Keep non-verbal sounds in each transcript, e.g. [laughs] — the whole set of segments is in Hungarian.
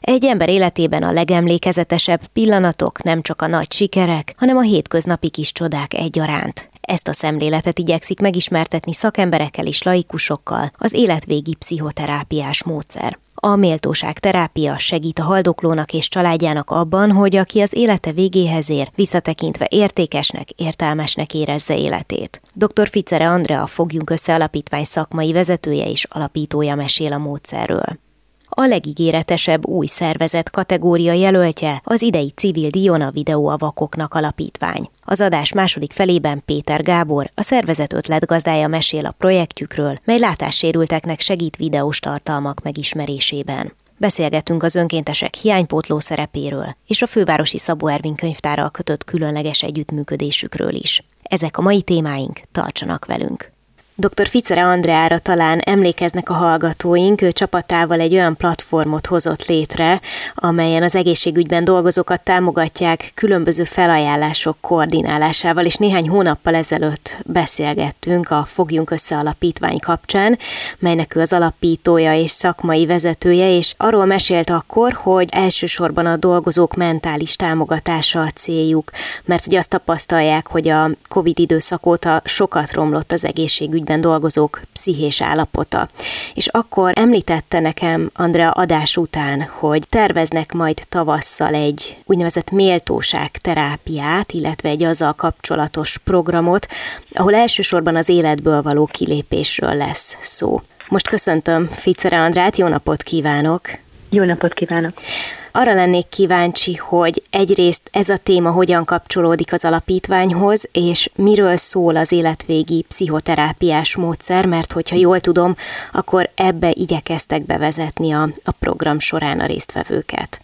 Egy ember életében a legemlékezetesebb pillanatok nem csak a nagy sikerek, hanem a hétköznapi kis csodák egyaránt. Ezt a szemléletet igyekszik megismertetni szakemberekkel és laikusokkal az életvégi pszichoterápiás módszer. A méltóság terápia segít a haldoklónak és családjának abban, hogy aki az élete végéhez ér, visszatekintve értékesnek, értelmesnek érezze életét. Dr. Ficere Andrea Fogjunk Össze Alapítvány szakmai vezetője és alapítója mesél a módszerről a legígéretesebb új szervezet kategória jelöltje az idei civil Videó a Vakoknak alapítvány. Az adás második felében Péter Gábor, a szervezet ötletgazdája mesél a projektjükről, mely látássérülteknek segít videós tartalmak megismerésében. Beszélgetünk az önkéntesek hiánypótló szerepéről és a fővárosi Szabó Ervin könyvtárral kötött különleges együttműködésükről is. Ezek a mai témáink, tartsanak velünk! Dr. Ficere Andreára talán emlékeznek a hallgatóink, ő csapatával egy olyan platformot hozott létre, amelyen az egészségügyben dolgozókat támogatják különböző felajánlások koordinálásával, és néhány hónappal ezelőtt beszélgettünk a Fogjunk Össze alapítvány kapcsán, melynek ő az alapítója és szakmai vezetője, és arról mesélt akkor, hogy elsősorban a dolgozók mentális támogatása a céljuk, mert ugye azt tapasztalják, hogy a COVID időszak óta sokat romlott az egészségügy egészségügyben dolgozók pszichés állapota. És akkor említette nekem Andrea adás után, hogy terveznek majd tavasszal egy úgynevezett méltóság terápiát, illetve egy azzal kapcsolatos programot, ahol elsősorban az életből való kilépésről lesz szó. Most köszöntöm Ficere Andrát, jó napot kívánok! Jó napot kívánok! Arra lennék kíváncsi, hogy egyrészt ez a téma hogyan kapcsolódik az alapítványhoz, és miről szól az életvégi pszichoterápiás módszer, mert hogyha jól tudom, akkor ebbe igyekeztek bevezetni a, a program során a résztvevőket.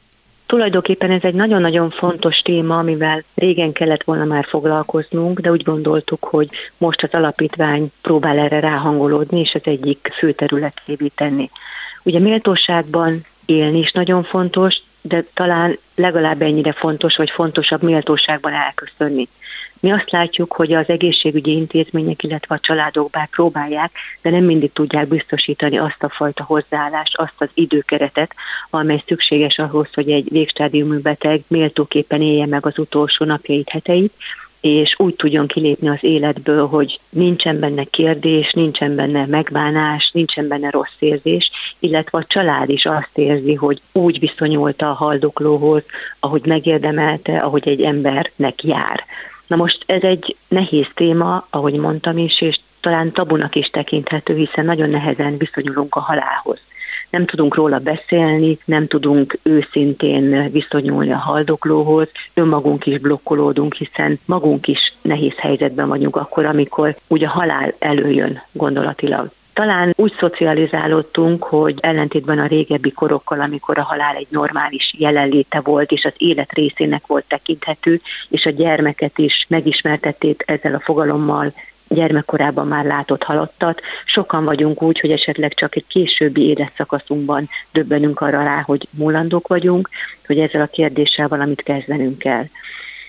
Tulajdonképpen ez egy nagyon-nagyon fontos téma, amivel régen kellett volna már foglalkoznunk, de úgy gondoltuk, hogy most az alapítvány próbál erre ráhangolódni, és az egyik fő területévé tenni. Ugye méltóságban élni is nagyon fontos, de talán legalább ennyire fontos, vagy fontosabb méltóságban elköszönni. Mi azt látjuk, hogy az egészségügyi intézmények, illetve a családok bár próbálják, de nem mindig tudják biztosítani azt a fajta hozzáállást, azt az időkeretet, amely szükséges ahhoz, hogy egy végstádiumú beteg méltóképpen élje meg az utolsó napjait, heteit, és úgy tudjon kilépni az életből, hogy nincsen benne kérdés, nincsen benne megbánás, nincsen benne rossz érzés, illetve a család is azt érzi, hogy úgy viszonyulta a haldoklóhoz, ahogy megérdemelte, ahogy egy embernek jár. Na most ez egy nehéz téma, ahogy mondtam is, és talán tabunak is tekinthető, hiszen nagyon nehezen viszonyulunk a halálhoz nem tudunk róla beszélni, nem tudunk őszintén viszonyulni a haldoklóhoz, önmagunk is blokkolódunk, hiszen magunk is nehéz helyzetben vagyunk akkor, amikor ugye a halál előjön gondolatilag. Talán úgy szocializálódtunk, hogy ellentétben a régebbi korokkal, amikor a halál egy normális jelenléte volt, és az élet részének volt tekinthető, és a gyermeket is megismertették ezzel a fogalommal gyermekkorában már látott halottat. Sokan vagyunk úgy, hogy esetleg csak egy későbbi életszakaszunkban döbbenünk arra rá, hogy múlandók vagyunk, hogy ezzel a kérdéssel valamit kezdenünk kell.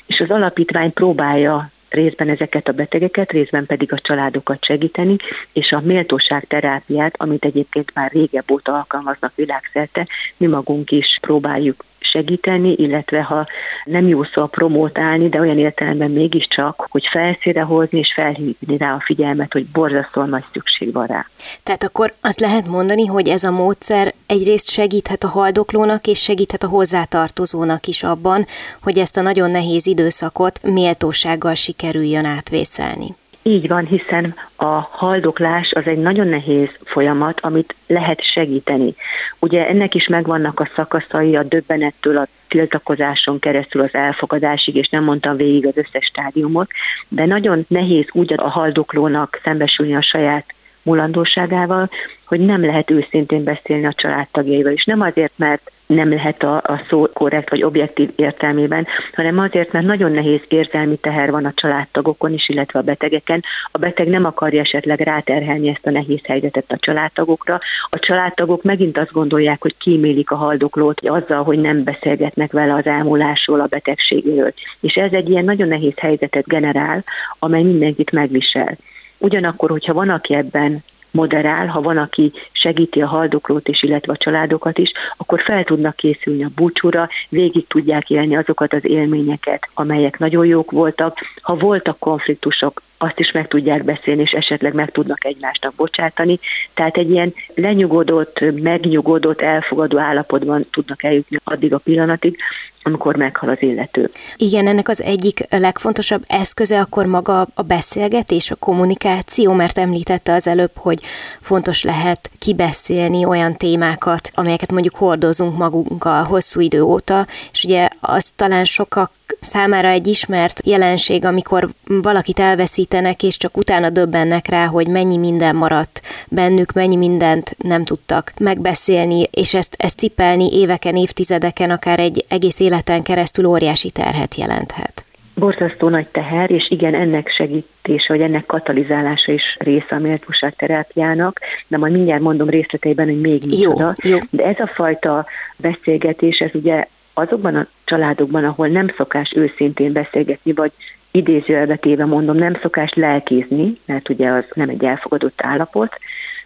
És az alapítvány próbálja részben ezeket a betegeket, részben pedig a családokat segíteni, és a méltóság terápiát, amit egyébként már régebb óta alkalmaznak világszerte, mi magunk is próbáljuk segíteni, illetve ha nem jó szó promótálni, de olyan értelemben mégiscsak, hogy felszíre hozni és felhívni rá a figyelmet, hogy borzasztóan nagy szükség van rá. Tehát akkor azt lehet mondani, hogy ez a módszer egyrészt segíthet a haldoklónak, és segíthet a hozzátartozónak is abban, hogy ezt a nagyon nehéz időszakot méltósággal sikerüljön átvészelni. Így van, hiszen a haldoklás az egy nagyon nehéz folyamat, amit lehet segíteni. Ugye ennek is megvannak a szakaszai a döbbenettől, a tiltakozáson keresztül az elfogadásig, és nem mondtam végig az összes stádiumot, de nagyon nehéz úgy a haldoklónak szembesülni a saját mulandóságával, hogy nem lehet őszintén beszélni a családtagjaival, és nem azért, mert nem lehet a, a szó korrekt vagy objektív értelmében, hanem azért, mert nagyon nehéz érzelmi teher van a családtagokon is, illetve a betegeken. A beteg nem akarja esetleg ráterhelni ezt a nehéz helyzetet a családtagokra. A családtagok megint azt gondolják, hogy kímélik a haldoklót azzal, hogy nem beszélgetnek vele az elmúlásról, a betegségéről. És ez egy ilyen nagyon nehéz helyzetet generál, amely mindenkit megvisel. Ugyanakkor, hogyha van, aki ebben moderál, ha van, aki segíti a haldoklót is, illetve a családokat is, akkor fel tudnak készülni a búcsúra, végig tudják élni azokat az élményeket, amelyek nagyon jók voltak. Ha voltak konfliktusok, azt is meg tudják beszélni, és esetleg meg tudnak egymásnak bocsátani. Tehát egy ilyen lenyugodott, megnyugodott, elfogadó állapotban tudnak eljutni addig a pillanatig, amikor meghal az illető. Igen, ennek az egyik legfontosabb eszköze akkor maga a beszélgetés, a kommunikáció, mert említette az előbb, hogy fontos lehet kibeszélni olyan témákat, amelyeket mondjuk hordozunk magunkkal hosszú idő óta, és ugye az talán sokak számára egy ismert jelenség, amikor valakit elveszítenek, és csak utána döbbennek rá, hogy mennyi minden maradt bennük, mennyi mindent nem tudtak megbeszélni, és ezt, ezt cipelni éveken, évtizedeken, akár egy egész életen keresztül óriási terhet jelenthet. Borzasztó nagy teher, és igen, ennek segítése, vagy ennek katalizálása is része a méltóság terápiának, de majd mindjárt mondom részleteiben, hogy még micsoda. Jó, jó. De ez a fajta beszélgetés, ez ugye azokban a családokban, ahol nem szokás őszintén beszélgetni, vagy idézőelbetéve mondom, nem szokás lelkézni, mert ugye az nem egy elfogadott állapot,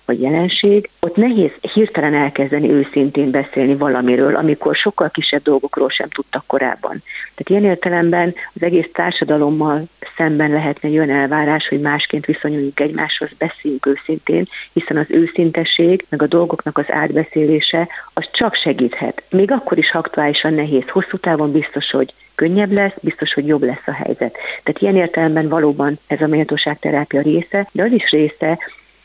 vagy jelenség, ott nehéz hirtelen elkezdeni őszintén beszélni valamiről, amikor sokkal kisebb dolgokról sem tudtak korábban. Tehát ilyen értelemben az egész társadalommal szemben lehetne egy olyan elvárás, hogy másként viszonyuljunk egymáshoz, beszéljünk őszintén, hiszen az őszintesség, meg a dolgoknak az átbeszélése, az csak segíthet. Még akkor is aktuálisan nehéz, hosszú távon biztos, hogy könnyebb lesz, biztos, hogy jobb lesz a helyzet. Tehát ilyen értelemben valóban ez a méltóságterápia része, de az is része,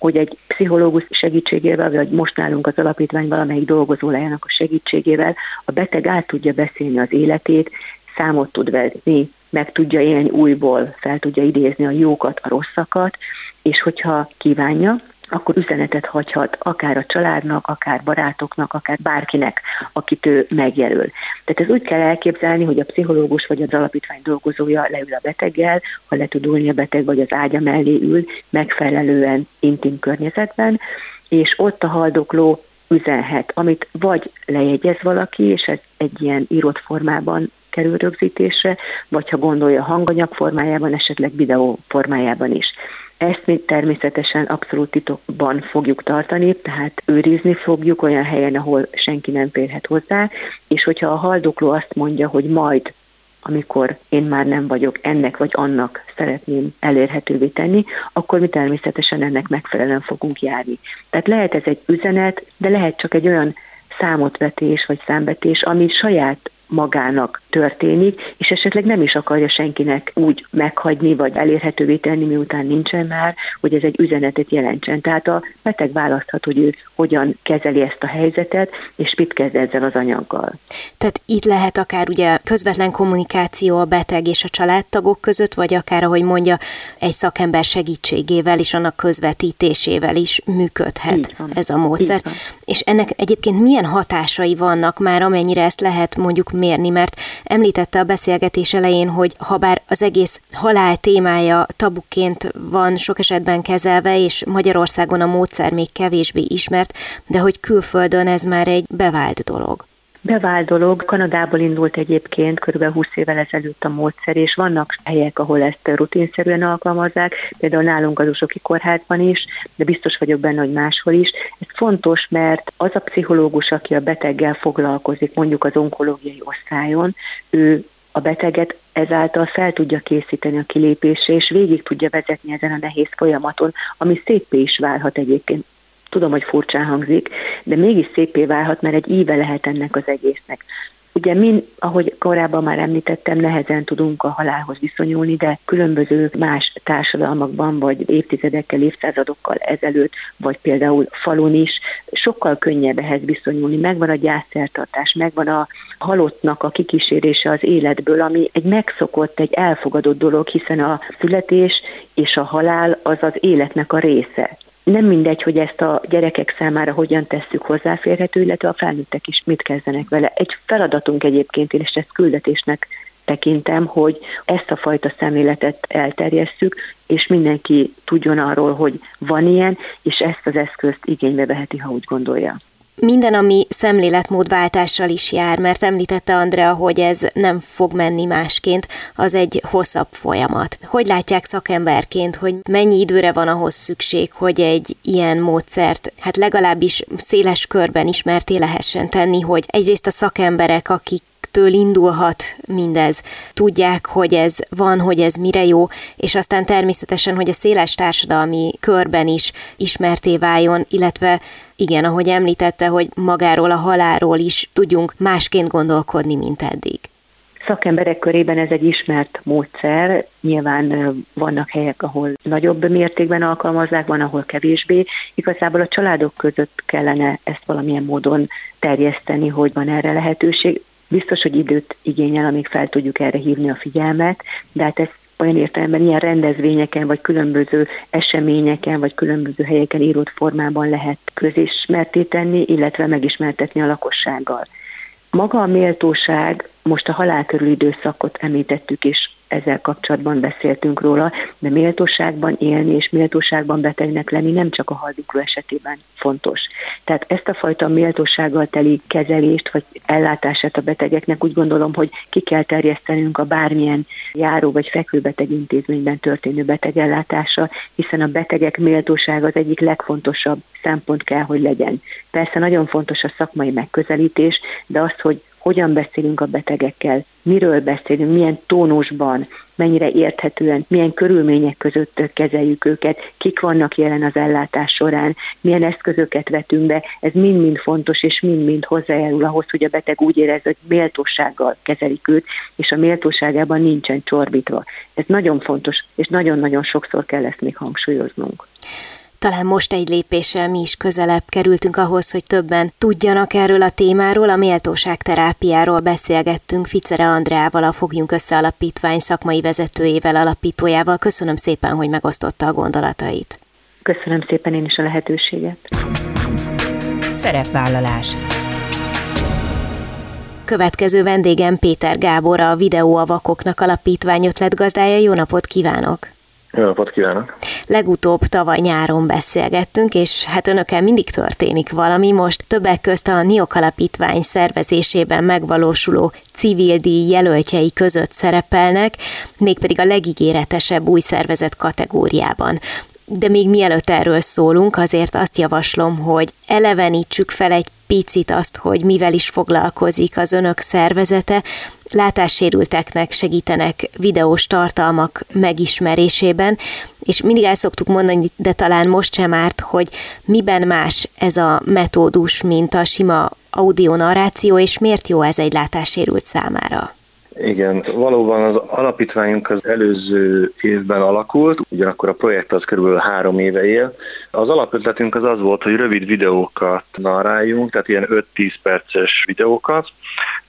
hogy egy pszichológus segítségével, vagy most nálunk az alapítvány valamelyik dolgozólájának a segítségével a beteg át tudja beszélni az életét, számot tud venni, meg tudja élni újból, fel tudja idézni a jókat, a rosszakat, és hogyha kívánja, akkor üzenetet hagyhat akár a családnak, akár barátoknak, akár bárkinek, akit ő megjelöl. Tehát ez úgy kell elképzelni, hogy a pszichológus vagy az alapítvány dolgozója leül a beteggel, ha le tud ülni a beteg, vagy az ágya mellé ül, megfelelően intim környezetben, és ott a haldokló üzenhet, amit vagy lejegyez valaki, és ez egy ilyen írott formában kerül rögzítésre, vagy ha gondolja hanganyag formájában, esetleg videó formájában is. Ezt mi természetesen abszolút titokban fogjuk tartani, tehát őrizni fogjuk olyan helyen, ahol senki nem férhet hozzá, és hogyha a haldokló azt mondja, hogy majd amikor én már nem vagyok ennek vagy annak szeretném elérhetővé tenni, akkor mi természetesen ennek megfelelően fogunk járni. Tehát lehet ez egy üzenet, de lehet csak egy olyan számotvetés vagy számbetés, ami saját magának történik, és esetleg nem is akarja senkinek úgy meghagyni, vagy elérhetővé tenni, miután nincsen már, hogy ez egy üzenetet jelentsen. Tehát a beteg választhat, hogy ő hogyan kezeli ezt a helyzetet, és mit kezd ezzel az anyaggal. Tehát itt lehet akár ugye közvetlen kommunikáció a beteg és a családtagok között, vagy akár, ahogy mondja, egy szakember segítségével és annak közvetítésével is működhet ez a módszer. És ennek egyébként milyen hatásai vannak már, amennyire ezt lehet mondjuk mérni, mert említette a beszélgetés elején, hogy ha bár az egész halál témája tabuként van sok esetben kezelve, és Magyarországon a módszer még kevésbé ismert, de hogy külföldön ez már egy bevált dolog. Bevált dolog, Kanadából indult egyébként kb. 20 évvel ezelőtt a módszer, és vannak helyek, ahol ezt rutinszerűen alkalmazzák, például nálunk az Usoki Kórházban is, de biztos vagyok benne, hogy máshol is. Ez fontos, mert az a pszichológus, aki a beteggel foglalkozik, mondjuk az onkológiai osztályon, ő a beteget ezáltal fel tudja készíteni a kilépésre, és végig tudja vezetni ezen a nehéz folyamaton, ami szépé is válhat egyébként tudom, hogy furcsán hangzik, de mégis szépé válhat, mert egy íve lehet ennek az egésznek. Ugye mi, ahogy korábban már említettem, nehezen tudunk a halálhoz viszonyulni, de különböző más társadalmakban, vagy évtizedekkel, évszázadokkal ezelőtt, vagy például falun is, sokkal könnyebb ehhez viszonyulni. Megvan a gyászszertartás, megvan a halottnak a kikísérése az életből, ami egy megszokott, egy elfogadott dolog, hiszen a születés és a halál az az életnek a része nem mindegy, hogy ezt a gyerekek számára hogyan tesszük hozzáférhető, illetve a felnőttek is mit kezdenek vele. Egy feladatunk egyébként, és ezt küldetésnek tekintem, hogy ezt a fajta szemléletet elterjesszük, és mindenki tudjon arról, hogy van ilyen, és ezt az eszközt igénybe veheti, ha úgy gondolja. Minden, ami szemléletmódváltással is jár, mert említette Andrea, hogy ez nem fog menni másként, az egy hosszabb folyamat. Hogy látják szakemberként, hogy mennyi időre van ahhoz szükség, hogy egy ilyen módszert, hát legalábbis széles körben ismerté lehessen tenni, hogy egyrészt a szakemberek, akik től indulhat mindez. Tudják, hogy ez van, hogy ez mire jó, és aztán természetesen, hogy a széles társadalmi körben is ismerté váljon, illetve igen, ahogy említette, hogy magáról a halálról is tudjunk másként gondolkodni, mint eddig. Szakemberek körében ez egy ismert módszer, nyilván vannak helyek, ahol nagyobb mértékben alkalmazzák, van, ahol kevésbé. Igazából a családok között kellene ezt valamilyen módon terjeszteni, hogy van erre lehetőség. Biztos, hogy időt igényel, amíg fel tudjuk erre hívni a figyelmet, de hát ez olyan értelemben ilyen rendezvényeken, vagy különböző eseményeken, vagy különböző helyeken írott formában lehet közismerté tenni, illetve megismertetni a lakossággal. Maga a méltóság, most a halál körül időszakot említettük, és ezzel kapcsolatban beszéltünk róla, de méltóságban élni és méltóságban betegnek lenni nem csak a haldokló esetében fontos. Tehát ezt a fajta méltósággal teli kezelést vagy ellátását a betegeknek úgy gondolom, hogy ki kell terjesztenünk a bármilyen járó vagy fekvőbeteg intézményben történő betegellátása, hiszen a betegek méltósága az egyik legfontosabb szempont kell, hogy legyen. Persze nagyon fontos a szakmai megközelítés, de az, hogy hogyan beszélünk a betegekkel, miről beszélünk, milyen tónusban, mennyire érthetően, milyen körülmények között kezeljük őket, kik vannak jelen az ellátás során, milyen eszközöket vetünk be, ez mind-mind fontos, és mind-mind hozzájárul ahhoz, hogy a beteg úgy érez, hogy méltósággal kezelik őt, és a méltóságában nincsen csorbítva. Ez nagyon fontos, és nagyon-nagyon sokszor kell ezt még hangsúlyoznunk. Talán most egy lépéssel mi is közelebb kerültünk ahhoz, hogy többen tudjanak erről a témáról. A méltóság terápiáról beszélgettünk Ficere Andreával, a Fogjunk Össze Alapítvány szakmai vezetőjével, alapítójával. Köszönöm szépen, hogy megosztotta a gondolatait. Köszönöm szépen én is a lehetőséget. Szerepvállalás. Következő vendégem Péter Gábor, a Videó a Vakoknak Alapítvány ötletgazdája. Jó napot kívánok! Jó napot kívánok! Legutóbb tavaly nyáron beszélgettünk, és hát önökkel mindig történik valami. Most többek közt a NIOK alapítvány szervezésében megvalósuló civil díj jelöltjei között szerepelnek, mégpedig a legígéretesebb új szervezet kategóriában. De még mielőtt erről szólunk, azért azt javaslom, hogy elevenítsük fel egy picit azt, hogy mivel is foglalkozik az önök szervezete, látássérülteknek segítenek videós tartalmak megismerésében, és mindig el szoktuk mondani, de talán most sem árt, hogy miben más ez a metódus, mint a sima audionarráció, és miért jó ez egy látássérült számára? Igen, valóban az alapítványunk az előző évben alakult, ugyanakkor a projekt az körülbelül három éve él. Az alapötletünk az az volt, hogy rövid videókat narráljunk, tehát ilyen 5-10 perces videókat,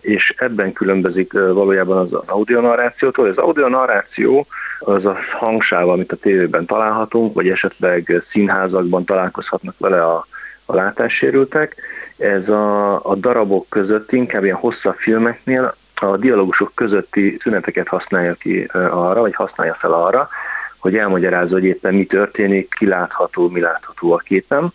és ebben különbözik valójában az audionarrációtól. Az audionarráció az a hangsáv, amit a tévében találhatunk, vagy esetleg színházakban találkozhatnak vele a, a látássérültek. Ez a, a darabok között inkább ilyen hosszabb filmeknél a dialógusok közötti szüneteket használja ki arra, vagy használja fel arra, hogy elmagyarázza, hogy éppen mi történik, ki látható, mi látható a képen,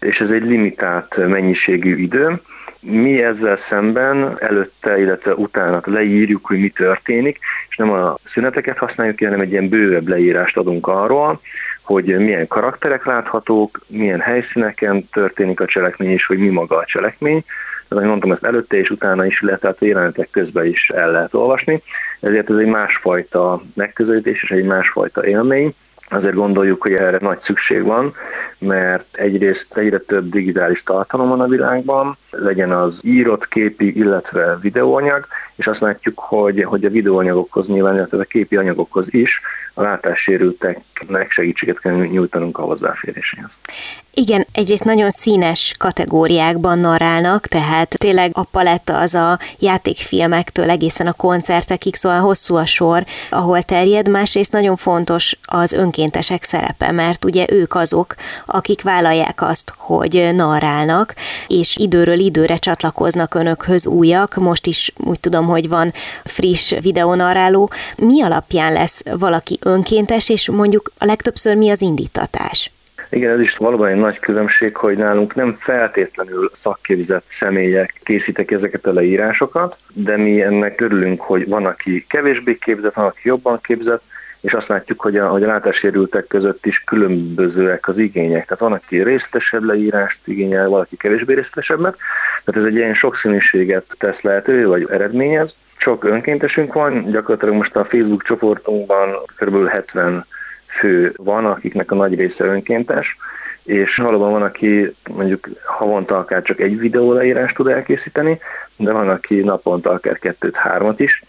és ez egy limitált mennyiségű idő. Mi ezzel szemben előtte, illetve utána leírjuk, hogy mi történik, és nem a szüneteket használjuk ki, hanem egy ilyen bővebb leírást adunk arról, hogy milyen karakterek láthatók, milyen helyszíneken történik a cselekmény, és hogy mi maga a cselekmény, ahogy mondtam, ezt előtte és utána is lehet, tehát a jelenetek közben is el lehet olvasni, ezért ez egy másfajta megközelítés és egy másfajta élmény, azért gondoljuk, hogy erre nagy szükség van, mert egyrészt egyre több digitális tartalom van a világban, legyen az írott képi, illetve videóanyag, és azt látjuk, hogy, hogy a videóanyagokhoz nyilván, illetve a képi anyagokhoz is a látássérülteknek segítséget kell nyújtanunk a hozzáféréséhez. Igen, egyrészt nagyon színes kategóriákban narrálnak, tehát tényleg a paletta az a játékfilmektől egészen a koncertekig, szóval hosszú a sor, ahol terjed. Másrészt nagyon fontos az önkéntesek szerepe, mert ugye ők azok, akik vállalják azt, hogy narrálnak, és időről időre csatlakoznak önökhöz újak. Most is úgy tudom, hogy van friss videonarráló. Mi alapján lesz valaki önkéntes, és mondjuk a legtöbbször mi az indítatás? Igen, ez is valóban egy nagy különbség, hogy nálunk nem feltétlenül szakképzett személyek készítek ezeket a leírásokat, de mi ennek örülünk, hogy van, aki kevésbé képzett, van, aki jobban képzett, és azt látjuk, hogy a, hogy a látássérültek között is különbözőek az igények. Tehát van, aki részletesebb leírást igényel, valaki kevésbé részletesebbet. Tehát ez egy ilyen sokszínűséget tesz lehetővé, vagy eredményez. Sok önkéntesünk van, gyakorlatilag most a Facebook csoportunkban kb. 70 fő van, akiknek a nagy része önkéntes, és valóban van, aki mondjuk havonta akár csak egy videó leírást tud elkészíteni, de van, aki naponta akár kettőt-hármat is.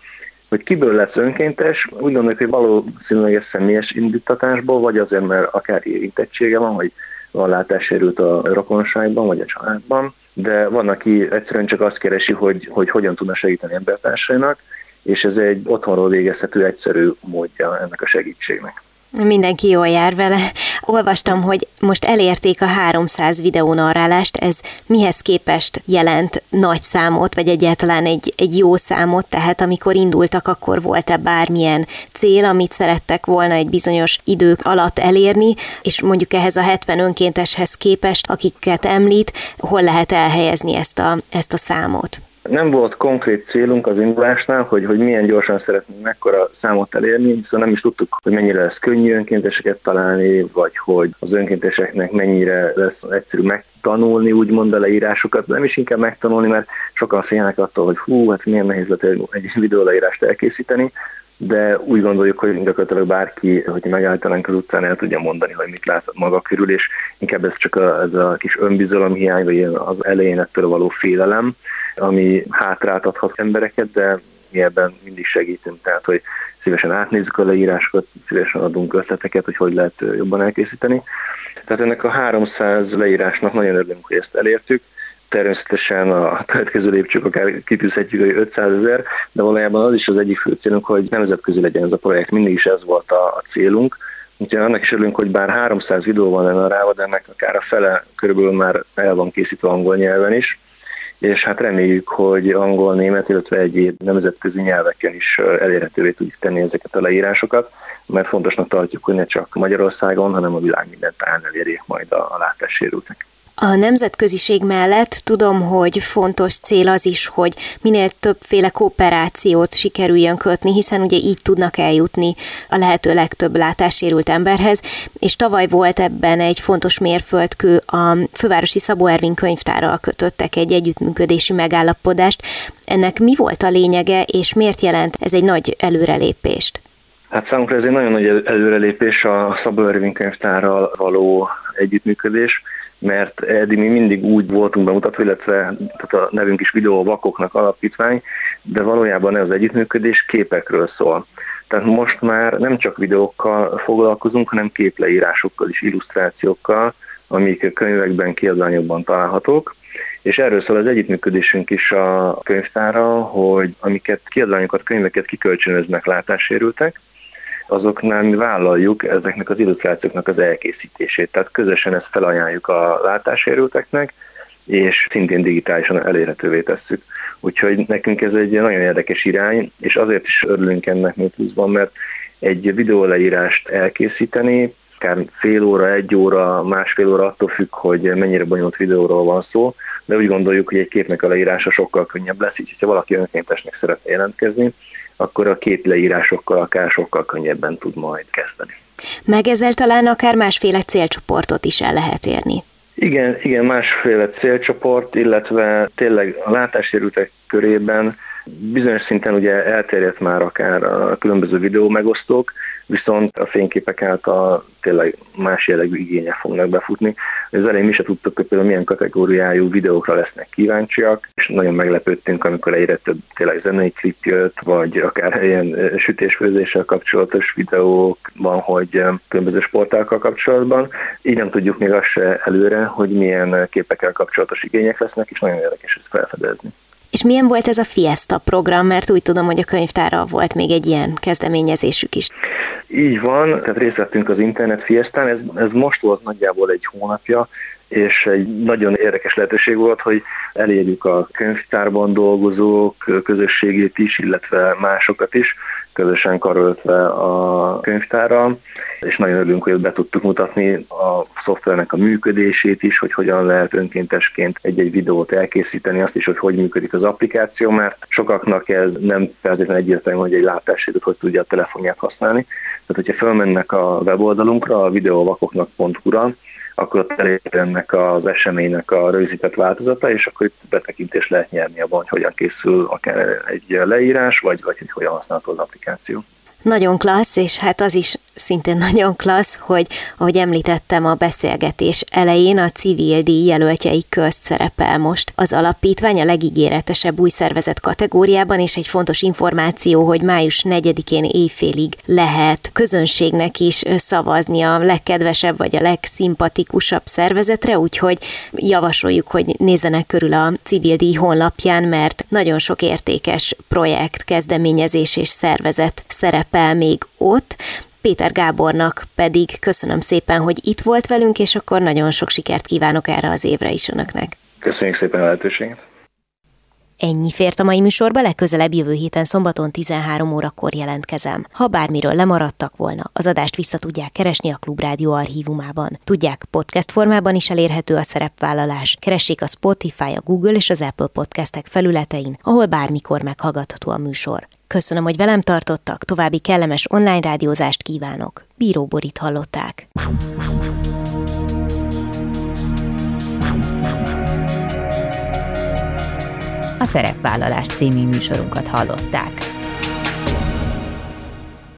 Hogy kiből lesz önkéntes, úgy gondoljuk, hogy valószínűleg ez személyes indítatásból, vagy azért, mert akár érintettsége van, vagy van látássérült a rokonságban, vagy a családban, de van, aki egyszerűen csak azt keresi, hogy, hogy hogyan tudna segíteni embertársainak, és ez egy otthonról végezhető egyszerű módja ennek a segítségnek. Mindenki jól jár vele. Olvastam, hogy most elérték a 300 videónarrálást, ez mihez képest jelent nagy számot, vagy egyáltalán egy, egy jó számot, tehát amikor indultak, akkor volt-e bármilyen cél, amit szerettek volna egy bizonyos idők alatt elérni, és mondjuk ehhez a 70 önkénteshez képest, akiket említ, hol lehet elhelyezni ezt a, ezt a számot? Nem volt konkrét célunk az indulásnál, hogy, hogy milyen gyorsan szeretnénk mekkora számot elérni, hiszen nem is tudtuk, hogy mennyire lesz könnyű önkénteseket találni, vagy hogy az önkénteseknek mennyire lesz egyszerű megtanulni, úgymond a leírásokat, nem is inkább megtanulni, mert sokan félnek attól, hogy hú, hát milyen nehéz lehet egy videó leírást elkészíteni, de úgy gondoljuk, hogy gyakorlatilag bárki, hogy megállítanánk az utcán, el tudja mondani, hogy mit lát maga körül, és inkább ez csak a, ez a kis önbizalomhiány, vagy az elején ettől való félelem, ami hátráltathat embereket, de mi ebben mindig segítünk, tehát hogy szívesen átnézzük a leírásokat, szívesen adunk ötleteket, hogy hogy lehet jobban elkészíteni. Tehát ennek a 300 leírásnak nagyon örülünk, hogy ezt elértük. Természetesen a következő lépcsők akár kitűzhetjük, hogy 500 ezer, de valójában az is az egyik fő célunk, hogy nemzetközi legyen ez a projekt. Mindig is ez volt a, a célunk. Úgyhogy annak is örülünk, hogy bár 300 videó van generálva, de ennek akár a fele körülbelül már el van készítve angol nyelven is és hát reméljük, hogy angol, német, illetve egyéb nemzetközi nyelveken is elérhetővé tudjuk tenni ezeket a leírásokat, mert fontosnak tartjuk, hogy ne csak Magyarországon, hanem a világ minden táján elérjék majd a, a. A nemzetköziség mellett tudom, hogy fontos cél az is, hogy minél többféle kooperációt sikerüljön kötni, hiszen ugye így tudnak eljutni a lehető legtöbb látássérült emberhez, és tavaly volt ebben egy fontos mérföldkő, a Fővárosi Szabó Ervin könyvtárral kötöttek egy együttműködési megállapodást. Ennek mi volt a lényege, és miért jelent ez egy nagy előrelépést? Hát számunkra ez egy nagyon nagy előrelépés a Szabó Ervin könyvtárral való együttműködés mert eddig mi mindig úgy voltunk bemutatva, illetve tehát a nevünk is videó vakoknak alapítvány, de valójában ez az együttműködés képekről szól. Tehát most már nem csak videókkal foglalkozunk, hanem képleírásokkal is, illusztrációkkal, amik könyvekben, kiadványokban találhatók. És erről szól az együttműködésünk is a könyvtára, hogy amiket kiadványokat, könyveket kikölcsönöznek látássérültek, azoknál mi vállaljuk ezeknek az illusztrációknak az elkészítését. Tehát közösen ezt felajánljuk a látásérülteknek, és szintén digitálisan elérhetővé tesszük. Úgyhogy nekünk ez egy nagyon érdekes irány, és azért is örülünk ennek még mert egy videóleírást elkészíteni, akár fél óra, egy óra, másfél óra attól függ, hogy mennyire bonyolult videóról van szó, de úgy gondoljuk, hogy egy képnek a leírása sokkal könnyebb lesz, így ha valaki önkéntesnek szeretne jelentkezni, akkor a két leírásokkal akár sokkal könnyebben tud majd kezdeni. Meg ezzel talán akár másféle célcsoportot is el lehet érni. Igen, igen, másféle célcsoport, illetve tényleg a látássérültek körében Bizonyos szinten ugye elterjedt már akár a különböző videó megosztók, viszont a fényképek által tényleg más jellegű igények fognak befutni. Az elején mi se tudtuk, hogy például milyen kategóriájú videókra lesznek kíváncsiak, és nagyon meglepődtünk, amikor egyre több tényleg zenei klip jött, vagy akár ilyen sütésfőzéssel kapcsolatos videók van, hogy különböző sportákkal kapcsolatban. Így nem tudjuk még azt se előre, hogy milyen képekkel kapcsolatos igények lesznek, és nagyon érdekes ezt felfedezni. És milyen volt ez a Fiesta program, mert úgy tudom, hogy a könyvtára volt még egy ilyen kezdeményezésük is. Így van, tehát részt vettünk az Internet Fiestán, ez, ez most volt nagyjából egy hónapja, és egy nagyon érdekes lehetőség volt, hogy elérjük a könyvtárban dolgozók közösségét is, illetve másokat is, közösen karöltve a könyvtárral, és nagyon örülünk, hogy be tudtuk mutatni a szoftvernek a működését is, hogy hogyan lehet önkéntesként egy-egy videót elkészíteni, azt is, hogy hogy működik az applikáció, mert sokaknak ez nem feltétlenül egyértelmű, hogy egy látássérült hogy tudja a telefonját használni. Tehát, hogyha felmennek a weboldalunkra, a videóvakoknak.hu-ra, akkor elérhető ennek az eseménynek a rögzített változata, és akkor itt betekintést lehet nyerni abban, hogy hogyan készül akár egy leírás, vagy, vagy hogy hogyan használható az applikáció. Nagyon klassz, és hát az is szintén [laughs] nagyon klassz, hogy ahogy említettem a beszélgetés elején, a civil díj jelöltjei közt szerepel most az alapítvány a legígéretesebb új szervezet kategóriában, és egy fontos információ, hogy május 4-én éjfélig lehet közönségnek is szavazni a legkedvesebb vagy a legszimpatikusabb szervezetre, úgyhogy javasoljuk, hogy nézzenek körül a civil díj honlapján, mert nagyon sok értékes projekt, kezdeményezés és szervezet szerepel még ott. Péter Gábornak pedig köszönöm szépen, hogy itt volt velünk, és akkor nagyon sok sikert kívánok erre az évre is önöknek. Köszönjük szépen a lehetőséget! Ennyi fért a mai műsorba, legközelebb jövő héten szombaton 13 órakor jelentkezem. Ha bármiről lemaradtak volna, az adást vissza tudják keresni a Klubrádió archívumában. Tudják, podcast formában is elérhető a szerepvállalás. Keressék a Spotify, a Google és az Apple podcastek felületein, ahol bármikor meghallgatható a műsor. Köszönöm, hogy velem tartottak, további kellemes online rádiózást kívánok. Bíró Borit hallották. A Szerepvállalás című műsorunkat hallották.